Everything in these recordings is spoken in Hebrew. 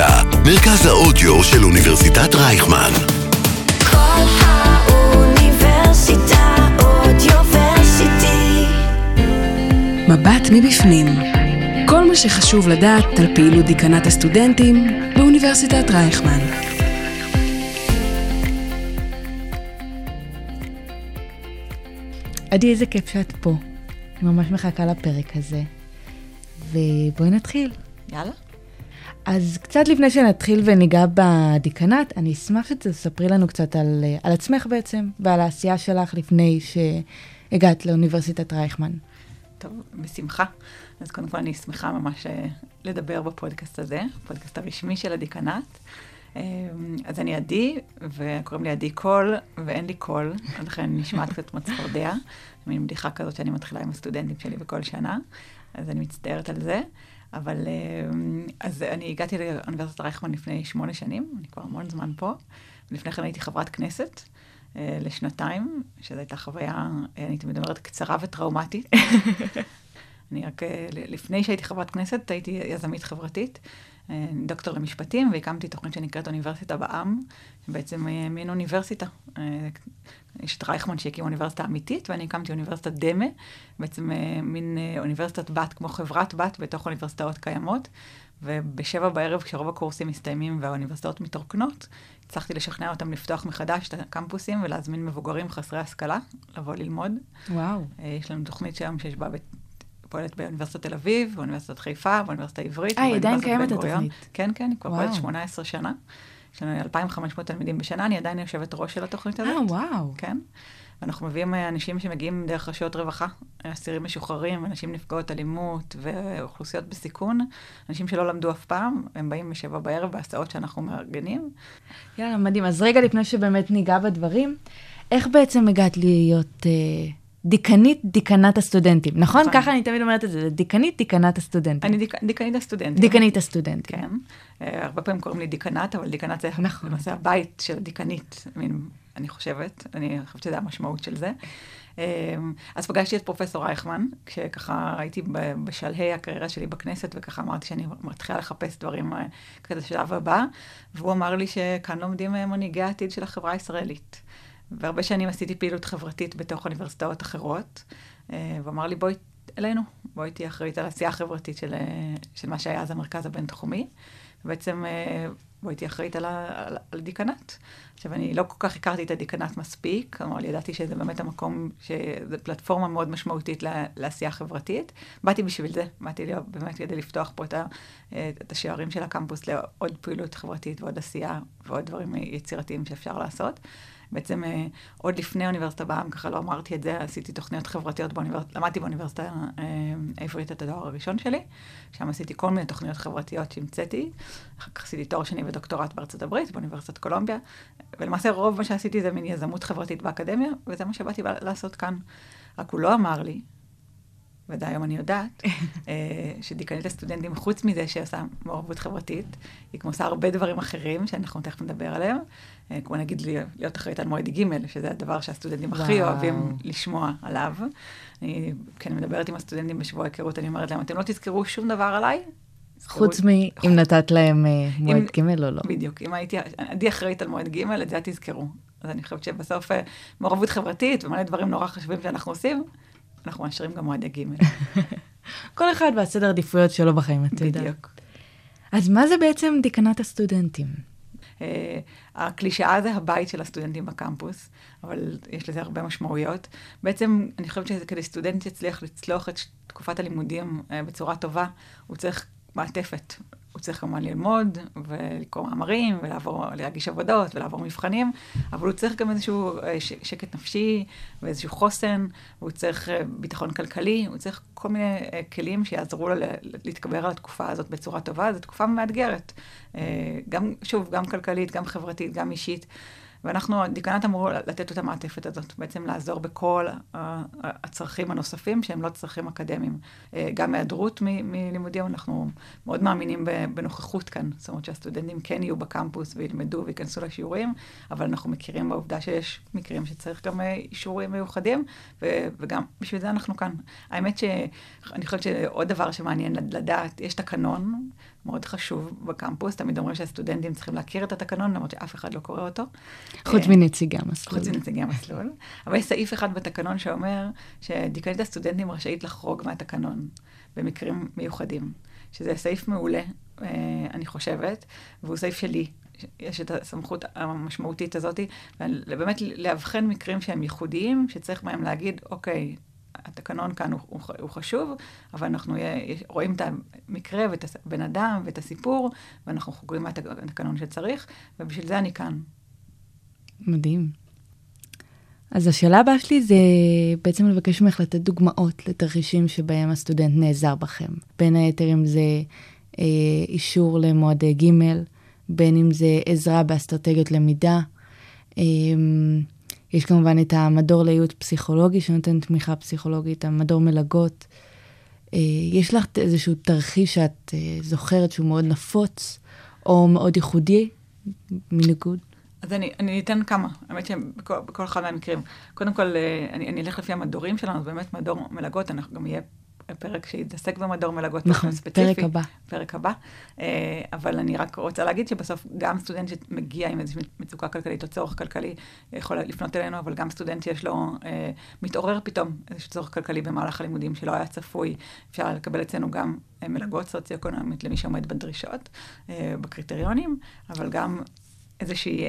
האוניברסיטה, מרכז האודיו של אוניברסיטת רייכמן. כל האוניברסיטה אודיוורסיטי. מבט מבפנים. כל מה שחשוב לדעת על פעילות דיקנת הסטודנטים באוניברסיטת רייכמן. עדי, איזה כיף שאת פה. אני ממש מחכה לפרק הזה. ובואי נתחיל. יאללה. אז קצת לפני שנתחיל וניגע בדיקנט, אני אשמח שתספרי לנו קצת על, אה, על עצמך בעצם, ועל העשייה שלך לפני שהגעת לאוניברסיטת רייכמן. טוב, בשמחה. אז קודם כל אני שמחה ממש אה, לדבר בפודקאסט הזה, הפודקאסט הרשמי של הדיקנט. אה, אז אני עדי, וקוראים לי עדי קול, ואין לי קול, לכן נשמעת קצת כמו. מין בדיחה כזאת שאני מתחילה עם הסטודנטים שלי בכל שנה, אז אני מצטערת על זה. אבל אז אני הגעתי לאוניברסיטת רייכמן לפני שמונה שנים, אני כבר המון זמן פה. לפני כן הייתי חברת כנסת אה, לשנתיים, שזו הייתה חוויה, אני תמיד אומרת, קצרה וטראומטית. אני רק, אה, לפני שהייתי חברת כנסת, הייתי יזמית חברתית, אה, דוקטור למשפטים, והקמתי תוכנית שנקראת אוניברסיטה בעם, בעצם מין אוניברסיטה. יש את רייכמן שהקים אוניברסיטה אמיתית, ואני הקמתי אוניברסיטת דמה, בעצם מין אוניברסיטת בת, כמו חברת בת בתוך אוניברסיטאות קיימות. ובשבע בערב, כשרוב הקורסים מסתיימים והאוניברסיטאות מתרוקנות, הצלחתי לשכנע אותם לפתוח מחדש את הקמפוסים ולהזמין מבוגרים חסרי השכלה לבוא ללמוד. וואו. יש לנו תוכנית שם שיש בה פועלת באוניברסיטת תל אביב, באוניברסיטת חיפה, באוניברסיטה העברית. אה, היא עדיין קיימת התוכנית. כן, כן, היא כבר פועלת 18 שנה. יש לנו 2,500 תלמידים בשנה, אני עדיין יושבת ראש של התוכנית הזאת. אה, וואו. כן. ואנחנו מביאים אנשים שמגיעים דרך רשויות רווחה, אסירים משוחררים, אנשים נפגעות אלימות ואוכלוסיות בסיכון, אנשים שלא למדו אף פעם, הם באים בשבע בערב בהסעות שאנחנו מארגנים. יאללה, מדהים. אז רגע לפני שבאמת ניגע בדברים, איך בעצם הגעת להיות אה, דיקנית דיקנת הסטודנטים, נכון? נכון. ככה אני תמיד אומרת את זה, דיקנית דיקנת הסטודנטים. אני דיק, דיקנית הסטודנטים. דיקנית הסטודנטים. כן. אה, הרבה פעמים קוראים לי דיקנת, אבל דיקנת זה נכון. למעשה הבית של הדיקנית, מין, אני חושבת, אני חושבת שזה המשמעות של זה. אה, אז פגשתי את פרופסור רייכמן, כשככה הייתי בשלהי הקריירה שלי בכנסת, וככה אמרתי שאני מתחילה לחפש דברים אה, כזה לשלב הבא, והוא אמר לי שכאן לומדים מנהיגי העתיד של החברה הישראלית. והרבה שנים עשיתי פעילות חברתית בתוך אוניברסיטאות אחרות, אה, והוא אמר לי, בואי אלינו, בואי תהיי אחראית על העשייה החברתית של, אה, של מה שהיה אז המרכז הבינתחומי. ובעצם אה, בואי תהיי אחראית על, על, על דיקנט. עכשיו, אני לא כל כך הכרתי את הדיקנט מספיק, כלומר, ידעתי שזה באמת המקום, שזו פלטפורמה מאוד משמעותית לעשייה חברתית. באתי בשביל זה, באתי להיות, באמת כדי לפתוח פה את, ה, את השערים של הקמפוס לעוד פעילות חברתית ועוד עשייה ועוד דברים יצירתיים שאפשר לעשות. בעצם אה, עוד לפני אוניברסיטה בעם, ככה לא אמרתי את זה, עשיתי תוכניות חברתיות באוניברסיטה, למדתי באוניברסיטה אה, העברית את התואר הראשון שלי, שם עשיתי כל מיני תוכניות חברתיות שהמצאתי, אחר כך עשיתי תואר שני ודוקטורט בארצות הברית, באוניברסיטת קולומביה, ולמעשה רוב מה שעשיתי זה מין יזמות חברתית באקדמיה, וזה מה שבאתי לעשות כאן. רק הוא לא אמר לי, וזה היום אני יודעת, אה, שדיקנית הסטודנטים, חוץ מזה שעושה מעורבות חברתית, היא כמו עושה הרבה דברים אחרים, שאנחנו תכף נדבר עליהם, אה, כמו נגיד להיות אחראית על מועד ג', שזה הדבר שהסטודנטים הכי וואו. אוהבים לשמוע עליו. אני, כשאני מדברת עם הסטודנטים בשבוע היכרות, אני אומרת להם, אתם לא תזכרו שום דבר עליי. חוץ מאם נתת להם אה, מועד ג' או לא. בדיוק, אם הייתי, עדי אחראית על מועד ג', את זה תזכרו. אז אני חושבת שבסוף מעורבות חברתית ומלא דברים נורא חשובים שאנחנו עושים, אנחנו מאשרים גם מועדי ג'. כל אחד והסדר עדיפויות שלו בחיים, את יודעת. בדיוק. אז מה זה בעצם דיקנת הסטודנטים? אה, הקלישאה זה הבית של הסטודנטים בקמפוס, אבל יש לזה הרבה משמעויות. בעצם, אני חושבת שכדי סטודנט יצליח לצלוח את תקופת הלימודים אה, בצורה טובה, הוא צריך מעטפת. הוא צריך כמובן ללמוד ולקרוא מאמרים ולעבור, להגיש עבודות ולעבור מבחנים, אבל הוא צריך גם איזשהו אה, שקט נפשי ואיזשהו חוסן, והוא צריך אה, ביטחון כלכלי, הוא צריך כל מיני אה, כלים שיעזרו לו להתגבר על התקופה הזאת בצורה טובה. זו תקופה מאתגרת. גם, שוב, גם כלכלית, גם חברתית, גם אישית. ואנחנו, דיקנט אמור לתת את המעטפת הזאת, בעצם לעזור בכל ה- הצרכים הנוספים שהם לא צרכים אקדמיים. אה, גם היעדרות מ- מלימודים, אנחנו מאוד מאמינים בנוכחות כאן, זאת אומרת שהסטודנטים כן יהיו בקמפוס וילמדו וייכנסו לשיעורים, אבל אנחנו מכירים בעובדה שיש מקרים שצריך גם אה, אישורים מיוחדים, ו- וגם בשביל זה אנחנו כאן. האמת שאני חושבת שעוד דבר שמעניין לדעת, יש תקנון מאוד חשוב בקמפוס. תמיד אומרים שהסטודנטים צריכים להכיר את התקנון, למרות שאף אחד לא קורא אותו. חוץ אה, מנציגי המסלול. חוץ מנציגי המסלול. אבל יש סעיף אחד בתקנון שאומר שדיקנית הסטודנטים רשאית לחרוג מהתקנון במקרים מיוחדים. שזה סעיף מעולה, אה, אני חושבת, והוא סעיף שלי. יש את הסמכות המשמעותית הזאת, ובאמת לאבחן מקרים שהם ייחודיים, שצריך בהם להגיד, אוקיי, התקנון כאן הוא, הוא, הוא חשוב, אבל אנחנו רואים את המקרה ואת הבן אדם ואת הסיפור, ואנחנו חוקרים מה התקנון שצריך, ובשביל זה אני כאן. מדהים. אז השאלה הבאה שלי זה בעצם לבקש ממך לתת דוגמאות לתרחישים שבהם הסטודנט נעזר בכם. בין היתר אם זה אה, אישור למועדי ג', בין אם זה עזרה באסטרטגיות למידה. אה, יש כמובן את המדור לייעוץ פסיכולוגי שנותן תמיכה פסיכולוגית, המדור מלגות. אה, יש לך איזשהו תרחיש שאת אה, זוכרת שהוא מאוד נפוץ, או מאוד ייחודי, מניגוד? אז אני, אני אתן כמה, האמת שבכל אחד מהמקרים. קודם כל, אה, אני, אני אלך לפי המדורים שלנו, זה באמת מדור מלגות, אנחנו גם יהיה פרק שיתעסק במדור מלגות נכון, ספציפי. פרק הבא. פרק הבא. אה, אבל אני רק רוצה להגיד שבסוף גם סטודנט שמגיע עם איזושהי מצוקה כלכלית או צורך כלכלי יכול לפנות אלינו, אבל גם סטודנט שיש לו, אה, מתעורר פתאום איזשהו צורך כלכלי במהלך הלימודים שלא היה צפוי, אפשר לקבל אצלנו גם אה, מלגות סוציו-אקונומית למי שעומד בדרישות, בקריטריונים, אבל גם איזושהי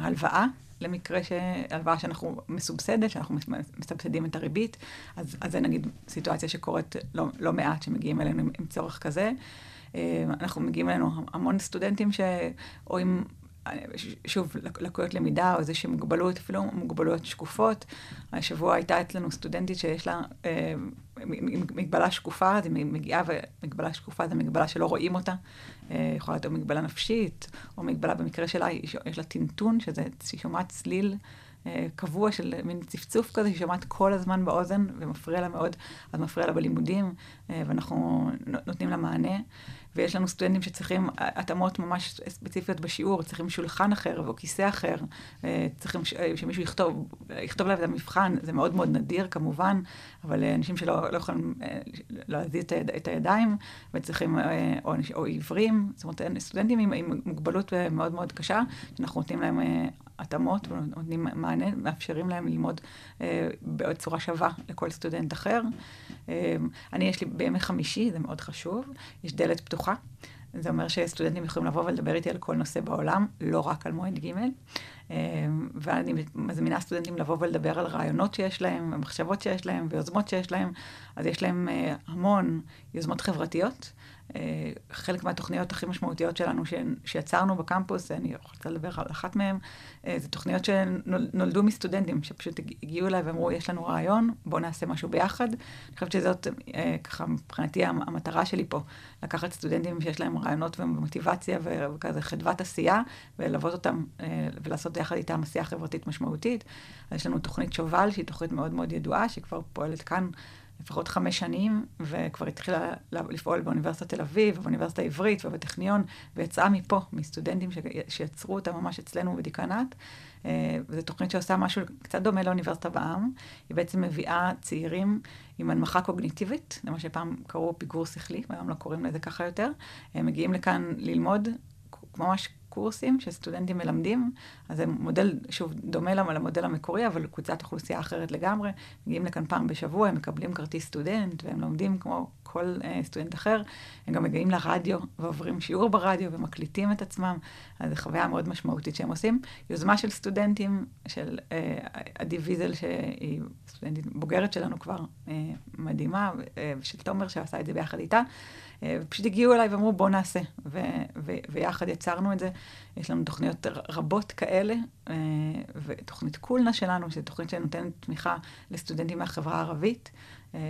הלוואה למקרה ש... הלוואה שאנחנו מסובסדת, שאנחנו מסבסדים את הריבית, אז, אז זה נגיד סיטואציה שקורית לא, לא מעט, שמגיעים אלינו עם, עם צורך כזה. אה, אנחנו מגיעים אלינו המון סטודנטים ש... או עם שוב, לקויות למידה או איזושהי מוגבלות, אפילו מוגבלויות שקופות. השבוע הייתה אצלנו סטודנטית שיש לה אה, מגבלה שקופה, אז היא מגיעה ומגבלה שקופה זה מגבלה שלא רואים אותה. אה, יכולה להיות או מגבלה נפשית, או מגבלה במקרה שלה, יש לה טינטון, שזה, שומעת צליל. אה, קבוע של מין צפצוף כזה, שהיא שומעת כל הזמן באוזן ומפריע לה מאוד, אז מפריע לה בלימודים, אה, ואנחנו נותנים לה מענה. ויש לנו סטודנטים שצריכים התאמות ממש ספציפיות בשיעור, צריכים שולחן אחר או כיסא אחר, אה, צריכים שמישהו יכתוב, יכתוב להם את המבחן, זה מאוד מאוד נדיר כמובן, אבל אנשים שלא לא יכולים להזיז את הידיים, וצריכים, או, או עיוורים, זאת אומרת, סטודנטים עם, עם מוגבלות מאוד מאוד קשה, שאנחנו נותנים להם התאמות ונותנים מענה, מאפשרים להם ללמוד אה, בצורה שווה לכל סטודנט אחר. אה, אני, יש לי בימי חמישי, זה מאוד חשוב, יש דלת פתוחה. זה אומר שסטודנטים יכולים לבוא ולדבר איתי על כל נושא בעולם, לא רק על מועד ג'. אה, ואני מזמינה סטודנטים לבוא ולדבר על רעיונות שיש להם, מחשבות שיש להם ויוזמות שיש להם. אז יש להם אה, המון יוזמות חברתיות. אה, חלק מהתוכניות הכי משמעותיות שלנו שיצרנו בקמפוס, אני רוצה לדבר על אחת מהן, אה, זה תוכניות שנולדו מסטודנטים, שפשוט הגיעו אליי ואמרו, יש לנו רעיון, בואו נעשה משהו ביחד. אני חושבת שזאת, אה, ככה, מבחינתי המטרה שלי פה, לקחת סטודנטים שיש להם רעיונות ומוטיבציה וכזה חדוות עשייה, וללוות אותם ולעשות יחד איתם עשייה חברתית משמעותית. יש לנו תוכנית שובל, שהיא תוכנית מאוד מאוד ידועה, שכבר פועלת כאן. לפחות חמש שנים, וכבר התחילה לפעול באוניברסיטת תל אביב, ובאוניברסיטה העברית ובטכניון, ויצאה מפה, מסטודנטים שיצרו אותה ממש אצלנו בדיקנט. אה, וזו תוכנית שעושה משהו קצת דומה לאוניברסיטה בעם. היא בעצם מביאה צעירים עם הנמכה קוגניטיבית, זה מה שפעם קראו פיגור שכלי, והיום לא קוראים לזה ככה יותר. הם מגיעים לכאן ללמוד ממש קורסים שסטודנטים מלמדים, אז זה מודל, שוב, דומה למודל המקורי, אבל קבוצת אוכלוסייה אחרת לגמרי. מגיעים לכאן פעם בשבוע, הם מקבלים כרטיס סטודנט, והם לומדים כמו כל אה, סטודנט אחר. הם גם מגיעים לרדיו ועוברים שיעור ברדיו ומקליטים את עצמם. אז זו חוויה מאוד משמעותית שהם עושים. יוזמה של סטודנטים, של אה, עדי ויזל, שהיא סטודנטית בוגרת שלנו כבר, אה, מדהימה, אה, ושל תומר שעשה את זה ביחד איתה. אה, ופשוט הגיעו אליי ואמרו, בואו נעשה. ו- ו- ויחד יצרנו את זה. יש לנו תוכניות רבות כאלה, אה, ותוכנית קולנה שלנו, שזו תוכנית שנותנת תמיכה לסטודנטים מהחברה הערבית,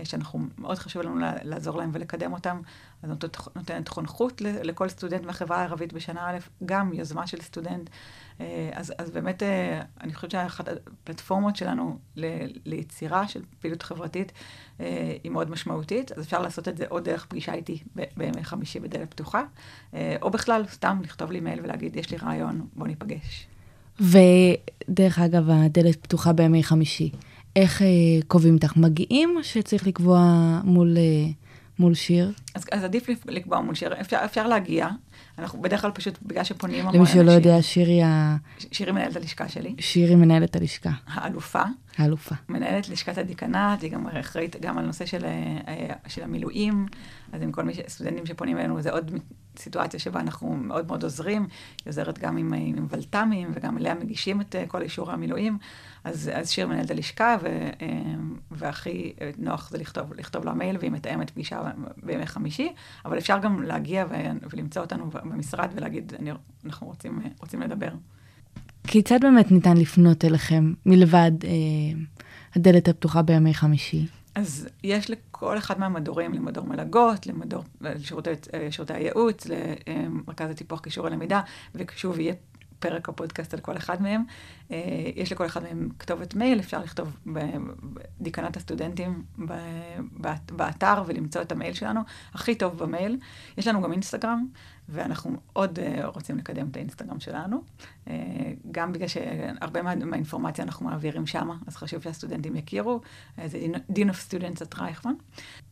שאנחנו, מאוד חשוב לנו לעזור להם ולקדם אותם. אז נותנת חונכות לכל סטודנט מהחברה הערבית בשנה א', גם יוזמה של סטודנט. אה, אז, אז באמת, אה, אני חושבת שאחת הפלטפורמות שלנו ל, ליצירה של פעילות חברתית היא מאוד משמעותית, אז אפשר לעשות את זה או דרך פגישה איתי בימי חמישי בדלת פתוחה, או בכלל, סתם לכתוב לי מייל ולהגיד, יש לי רעיון, בוא ניפגש. ודרך אגב, הדלת פתוחה בימי חמישי. איך אה, קובעים איתך? מגיעים או שצריך לקבוע מול, אה, מול שיר? אז, אז עדיף לקבוע מול שיר, אפשר, אפשר להגיע, אנחנו בדרך כלל פשוט, בגלל שפונים המון למי אנשים, שלא יודע, שירי, ה... שירי מנהלת הלשכה שלי, שירי מנהלת הלשכה, האלופה, האלופה. מנהלת לשכת הדיקנט, היא גם אחראית גם על נושא של, אה, של המילואים, אז עם כל מי, ש- סטודנטים שפונים אלינו, זה עוד סיטואציה שבה אנחנו מאוד מאוד עוזרים, היא עוזרת גם עם, עם ולת"מים, וגם אליה מגישים את אה, כל אישורי המילואים, אז, אז שיר מנהלת הלשכה, ו, אה, והכי אה, נוח זה לכתוב, לכתוב לה מייל, והיא מתאמת פגישה בימי חמישי, אבל אפשר גם להגיע ו, ולמצוא אותנו במשרד ולהגיד, אני, אנחנו רוצים, רוצים לדבר. כיצד באמת ניתן לפנות אליכם, מלבד אה, הדלת הפתוחה בימי חמישי? אז יש לכל אחד מהמדורים, למדור מלגות, למדור לשירותי, שירותי הייעוץ, למרכז הטיפוח קישורי למידה, ושוב יהיה פרק הפודקאסט על כל אחד מהם. אה, יש לכל אחד מהם כתובת מייל, אפשר לכתוב בדיקנת הסטודנטים באתר ולמצוא את המייל שלנו, הכי טוב במייל. יש לנו גם אינסטגרם, ואנחנו מאוד אה, רוצים לקדם את האינסטגרם שלנו, אה, גם בגלל שהרבה מה, מהאינפורמציה אנחנו מעבירים שמה, אז חשוב שהסטודנטים יכירו. אה, זה Dean of Students at רייכמן.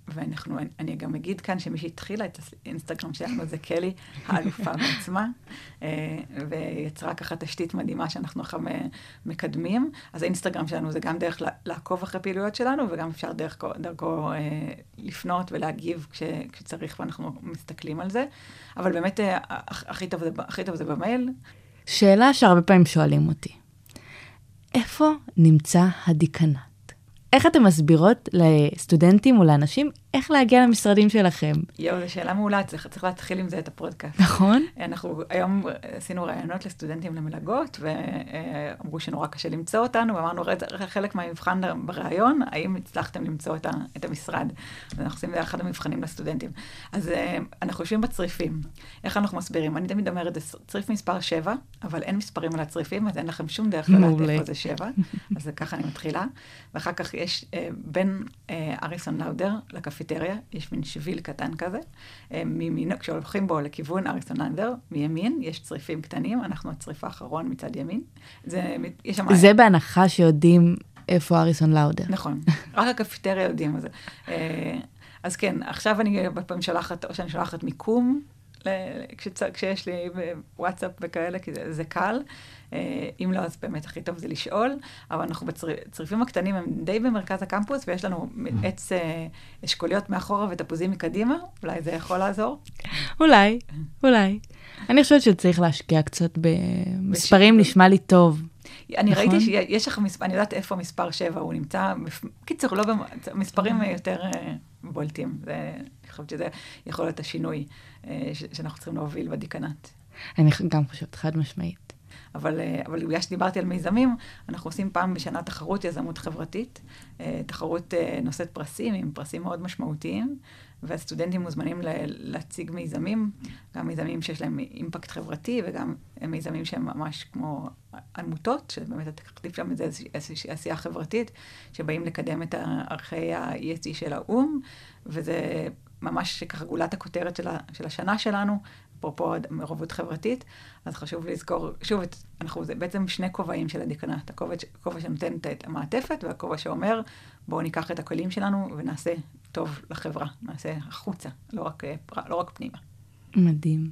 ואנחנו, אני גם אגיד כאן שמי שהתחילה את האינסטגרם שלנו זה קלי, האלופה בעצמה, ויצרה ככה תשתית מדהימה שאנחנו עכשיו מקדמים. אז האינסטגרם שלנו זה גם דרך לעקוב אחרי פעילויות שלנו, וגם אפשר דרך, דרכו לפנות ולהגיב כש, כשצריך, ואנחנו מסתכלים על זה. אבל באמת, אה, הכ- הכי טוב הכי טוב זה במייל. שאלה שהרבה פעמים שואלים אותי, איפה נמצא הדיקנט? איך אתם מסבירות לסטודנטים או לאנשים איך להגיע למשרדים שלכם? יואו, זו שאלה מעולה, צריך, צריך להתחיל עם זה את הפודקאסט. נכון? אנחנו היום עשינו ראיונות לסטודנטים למלגות, ואמרו שנורא קשה למצוא אותנו, ואמרנו, "רד- חלק מהמבחן בריאיון, האם הצלחתם למצוא את ה- את המשרד? אנחנו עושים זה אחד המבחנים לסטודנטים. אז אה, אנחנו יושבים בצריפים. איך אנחנו מסבירים? אני תמיד אומרת, זה צריף מספר 7, אבל אין מספרים על הצריפים, אז אין לכם שום דרך לדעת. איפה זה 7. אז ככה אני מתחילה. ואחר כך יש אה, בין אה, אריסון לאודר לקפיטריה, יש מין שביל קטן כזה. אה, מימינו, כשהולכים בו לכיוון אריסון לאודר, מימין יש צריפים קטנים, אנחנו הצריף האחרון מצד ימין. זה, יש שם... זה בהנחה שיודעים איפה אריסון לאודר. נכון, רק הקפיטריה יודעים את זה. אה, אז כן, עכשיו אני הרבה פעמים שולחת, או שאני שולחת מיקום, כשצ... כשיש לי וואטסאפ וכאלה, כי זה, זה קל. אה, אם לא, אז באמת הכי טוב זה לשאול. אבל אנחנו בצריפים הקטנים, הם די במרכז הקמפוס, ויש לנו עץ אה, אשכוליות מאחורה ותפוזים מקדימה, אולי זה יכול לעזור. אולי, אולי. אני חושבת שצריך להשקיע קצת במספרים, נשמע לי טוב. אני נכון. ראיתי שיש לך מספר, אני יודעת איפה מספר 7, הוא נמצא, קיצור, לא, במ- מספרים יותר אה, בולטים. זה, אני חושבת שזה יכול להיות השינוי שאנחנו צריכים להוביל בדיקנט. אני גם חושבת, חד משמעית. אבל, אה, אבל בגלל שדיברתי על מיזמים, אנחנו עושים פעם בשנה תחרות יזמות חברתית, אה, תחרות אה, נושאת פרסים, עם פרסים מאוד משמעותיים, והסטודנטים מוזמנים להציג מיזמים, גם מיזמים שיש להם אימפקט חברתי, וגם מיזמים שהם ממש כמו עמותות, שבאמת התחליף שם זה איזושהי עשייה חברתית, שבאים לקדם את ערכי ה-ESG של האו"ם, וזה ממש ככה גולת הכותרת של, ה- של השנה שלנו, אפרופו מעורבות חברתית, אז חשוב לזכור, שוב, את, אנחנו, זה בעצם שני כובעים של הדיקנט, הכובע, שנותן את המעטפת, והכובע שאומר, בואו ניקח את הכלים שלנו ונעשה טוב לחברה, נעשה החוצה, לא רק, אה, לא רק פנימה. מדהים.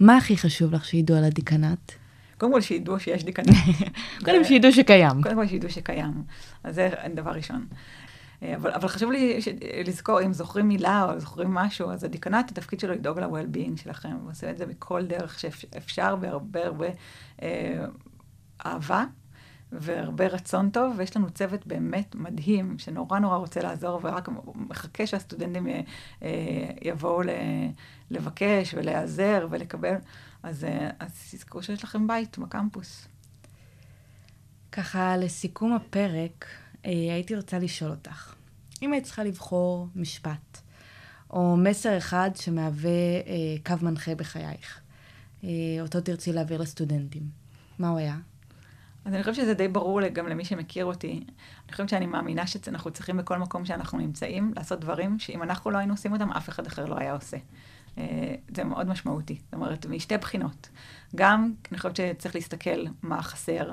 מה הכי חשוב לך שידעו על הדיקנט? קודם כל שידעו שיש דיקנט. קודם שידעו שקיים. קודם כל שידעו שקיים. אז זה דבר ראשון. אה, אבל, אבל חשוב לי ש... לזכור, אם זוכרים מילה או זוכרים משהו, אז הדיקנט, התפקיד שלו לדאוג ל-well-being שלכם. הוא עושה את זה בכל דרך שאפשר, בהרבה הרבה אה, אהבה והרבה רצון טוב, ויש לנו צוות באמת מדהים, שנורא נורא רוצה לעזור, ורק מחכה שהסטודנטים אה, אה, יבואו ל... לבקש ולהיעזר ולקבל. אז, אה, אז תזכרו שיש לכם בית בקמפוס. ככה, לסיכום הפרק, הייתי רוצה לשאול אותך, אם היית צריכה לבחור משפט, או מסר אחד שמהווה אה, קו מנחה בחייך, אה, אותו תרצי להעביר לסטודנטים, מה הוא היה? אז אני חושבת שזה די ברור גם למי שמכיר אותי. אני חושבת שאני מאמינה שאנחנו צריכים בכל מקום שאנחנו נמצאים לעשות דברים שאם אנחנו לא היינו עושים אותם, אף אחד אחר לא היה עושה. אה, זה מאוד משמעותי. זאת אומרת, משתי בחינות. גם, אני חושבת שצריך להסתכל מה חסר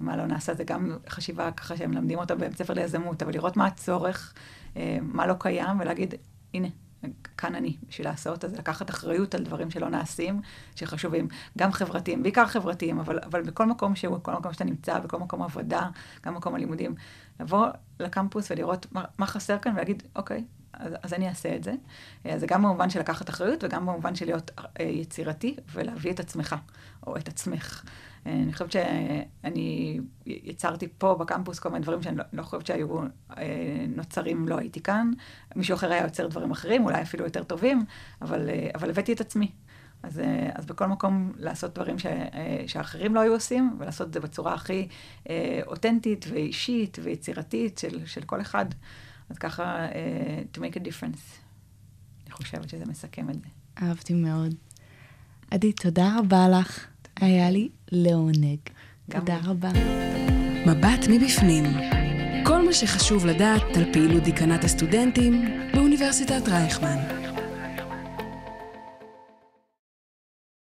ומה לא נעשה, זה גם חשיבה ככה שהם מלמדים אותה בבית ספר ליזמות, אבל לראות מה הצורך, אה, מה לא קיים, ולהגיד, הנה, כאן אני בשביל לעשות, אז לקחת אחריות על דברים שלא נעשים, שחשובים, גם חברתיים, בעיקר חברתיים, אבל, אבל בכל מקום שהוא, בכל מקום שאתה נמצא, בכל מקום עבודה, גם מקום הלימודים, לבוא לקמפוס ולראות מה, מה חסר כאן ולהגיד, אוקיי, אז, אז אני אעשה את זה. אז זה גם במובן של לקחת אחריות וגם במובן של להיות אה, יצירתי ולהביא את עצמך, או את עצמך. אה, אני חושבת שאני יצרתי פה בקמפוס כל מיני דברים שאני לא, לא חושבת שהיו אה, נוצרים, לא הייתי כאן. מישהו אחר היה יוצר דברים אחרים, אולי אפילו יותר טובים, אבל, אבל הבאתי את עצמי. אז, אז בכל מקום לעשות דברים ש, שאחרים לא היו עושים, ולעשות את זה בצורה הכי אותנטית ואישית ויצירתית של, של כל אחד. אז ככה, to make a difference. אני חושבת שזה מסכם את זה. אהבתי מאוד. עדי, תודה רבה לך. היה לי לעונג. תודה. רבה. מבט מבפנים. כל מה שחשוב לדעת על פעילות דיקנת הסטודנטים באוניברסיטת רייכמן.